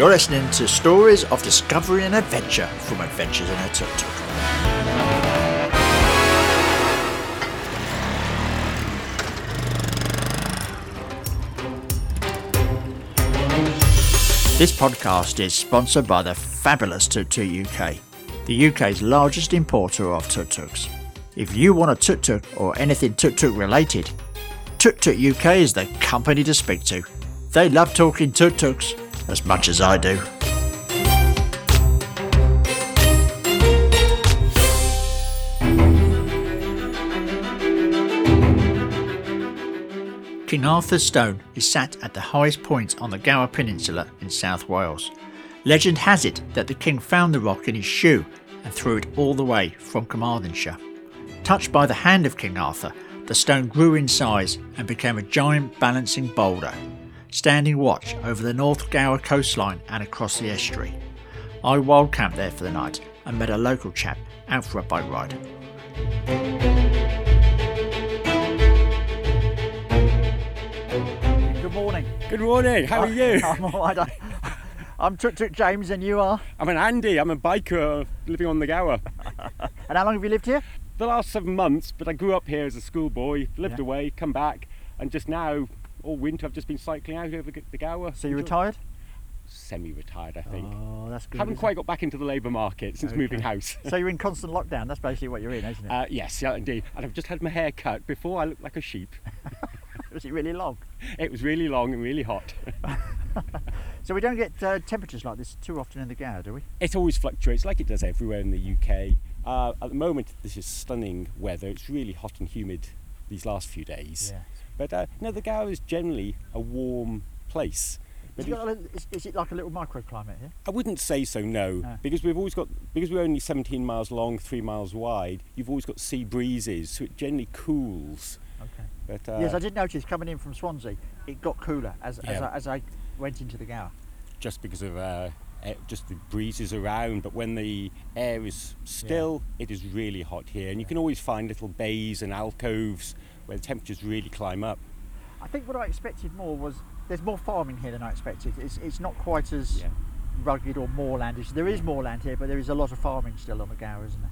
You're listening to stories of discovery and adventure from Adventures in a Tuk Tuk. This podcast is sponsored by the fabulous Tuk Tuk UK, the UK's largest importer of tuk tuks. If you want a tuk tuk or anything tuk tuk related, Tuk Tuk UK is the company to speak to. They love talking tuk tuks as much as I do. King Arthur's Stone is sat at the highest point on the Gower Peninsula in South Wales. Legend has it that the king found the rock in his shoe and threw it all the way from Carmarthenshire. Touched by the hand of King Arthur, the stone grew in size and became a giant balancing boulder, standing watch over the North Gower coastline and across the estuary. I wild camped there for the night and met a local chap out for a bike ride. Good morning. Good morning. How are you? I'm all right. I- I'm Tuk Tuk James and you are? I'm an Andy. I'm a biker living on the Gower. And how long have you lived here? The last seven months, but I grew up here as a schoolboy, lived Yeah. away, come back, and just now, all winter, I've just been cycling out over the Gower. So you retired? Semi-retired, I think. Oh, that's good. Haven't quite got back into the labour market since moving house. So you're in constant lockdown. That's basically what you're in, isn't it? Uh, yes, yeah, indeed. And I've just had my hair cut. Before I looked like a sheep. Was it really long? It was really long and really hot. So we don't get uh, temperatures like this too often in the Gower, do we? it always fluctuates like it does everywhere in the UK. Uh, at the moment, this is stunning weather. It's really hot and humid these last few days. But uh, no, the Gower is generally a warm place. Is But it, if- a is, is it like a little microclimate here? I wouldn't say so, no, No. because we've always got because we're only 17 miles long, three miles wide. You've always got sea breezes, so it generally cools. Okay. But uh, yes, I did notice coming in from Swansea, it got cooler as, as, I, as I went into the Gower. just because of uh, just the breezes around, but when the air is still, it is really hot here, and you can always find little bays and alcoves where the temperatures really climb up. I think what I expected more was there's more farming here than I expected. It's, it's not quite as Yeah. rugged or moorlandish. There is moorland here, but there is a lot of farming still on the Gower, isn't there?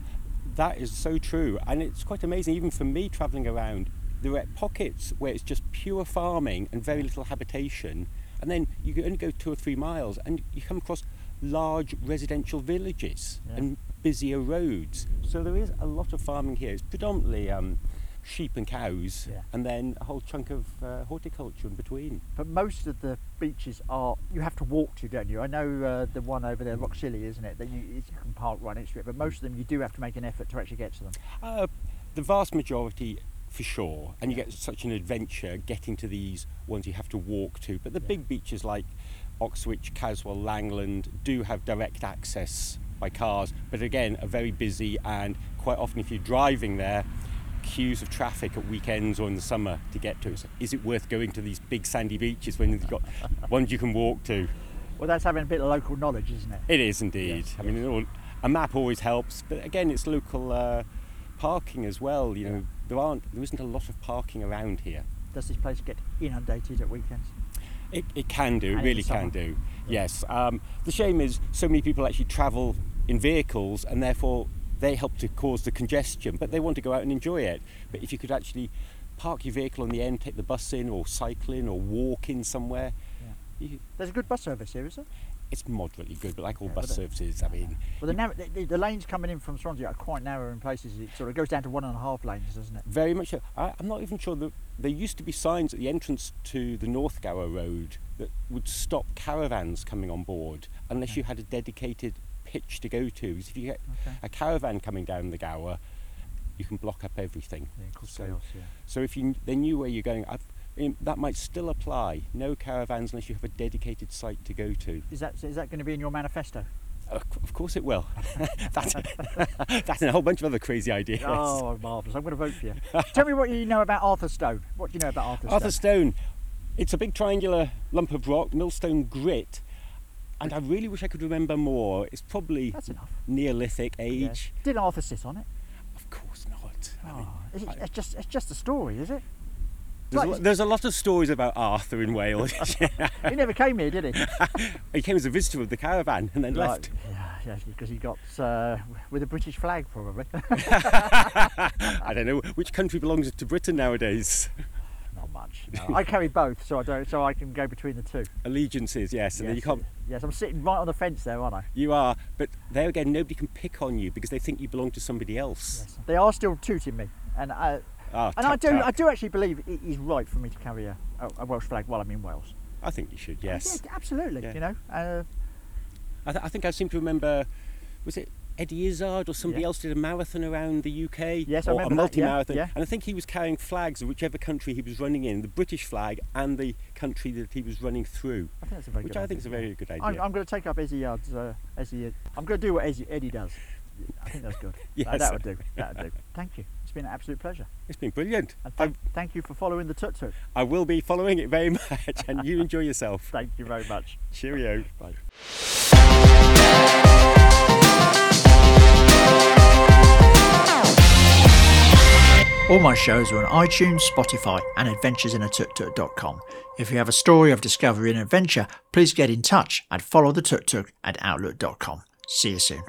That is so true, and it's quite amazing. Even for me travelling around, there are pockets where it's just pure farming and very little habitation, and then you can only go two or three miles, and you come across large residential villages Yeah. and busier roads. So there is a lot of farming here. It's predominantly um, sheep and cows, Yeah. and then a whole chunk of uh, horticulture in between. But most of the beaches are you have to walk to, don't you? I know uh, the one over there, Rhossili, isn't it? That you, you can park right next to it. But most of them you do have to make an effort to actually get to them. Uh, the vast majority, for sure, and you get such an adventure getting to these ones you have to walk to. But the Yeah. big beaches like Oxwich, Caswell, Langland do have direct access by cars, but again, are very busy and quite often, if you're driving there, queues of traffic at weekends or in the summer to get to. So is it worth going to these big sandy beaches when you've got ones you can walk to? Well, that's having a bit of local knowledge, isn't it? It is indeed. I mean, all, a map always helps, but again, it's local uh, parking as well. You know, there aren't, there isn't a lot of parking around here. Does this place get inundated at weekends? It, it can do, And it really can do. Yes. Um, the shame is so many people actually travel in vehicles, and therefore they help to cause the congestion. But they want to go out and enjoy it. But if you could actually park your vehicle on the end, take the bus in, or cycle in, or walk in somewhere, you, There's a good bus service here, is there? it's moderately good. But like all Yeah, bus services, I mean, Well, the, narrow, the, the, lanes coming in from Swansea are quite narrow in places. It sort of goes down to one and a half lanes, doesn't it? Very much. So. I, I'm not even sure that there used to be signs at the entrance to the North Gower Road that would stop caravans coming on board unless hmm. you had a dedicated pitch to go to. 'Cause if you get Okay. a caravan coming down the Gower, you can block up everything. Yeah, So- chaos, yeah. So if you they knew where you're going, I've, that might still apply. No caravans unless you have a dedicated site to go to. Is that is that going to be in your manifesto? Of of course it will. that's, that's a whole bunch of other crazy ideas. Oh, marvellous! I'm going to vote for you. Tell me what you know about Arthur Stone. What do you know about Arthur, Stone? Arthur? Stone. It's a big triangular lump of rock, millstone grit, and I really wish I could remember more. It's probably That's enough. Neolithic Yeah. age. Did Arthur sit on it? Of course not. I mean, Oh, it, I- it's just it's just a story, is it? There's, a, Like- lo- there's a lot of stories about Arthur in Wales. he never came here, did he? he came as a visitor of the caravan and then left. Right, Yeah, yeah, because he got uh, with a British flag, probably. I don't know which country belongs to Britain nowadays. Not much. No. I carry both, so I don't, so I can go between the two. Allegiances, yes, and then you Yes, can't. yes, I'm sitting right on the fence there, aren't I? You are, but there again, nobody can pick on you because they think you belong to somebody else. Yes. They are still tooting me, and I, Ah, and I do, tut. I do actually believe it is right for me to carry a, a, Welsh flag while I'm in Wales. I think you should. Yes, Yeah, absolutely. Yeah. You know, uh, I, th- I think I seem to remember. Was it Eddie Izzard or somebody Yeah. else did a marathon around the UK? Yes, I or a multi-marathon. yeah. And I think he was carrying flags of whichever country he was running in, the British flag and the country that he was running through, I think that's a very which I idea. think is a very good idea. I'm, I'm going to take up Eddie Izzard's. Uh, Eddie, I'm going to do what Eddie, does. I think that's good. Yes. that, that would do. That would do. Thank you. It's been an absolute pleasure. It's been brilliant. And thank, thank you for following the tuk tuk. I will be following it very much, and you enjoy yourself. Thank you very much. Cheerio. Bye. All my shows are on iTunes, Spotify, and adventuresinatuktuk.com. If you have a story of discovery and adventure, please get in touch and follow at followthetuktuk at outlook.com. See you soon.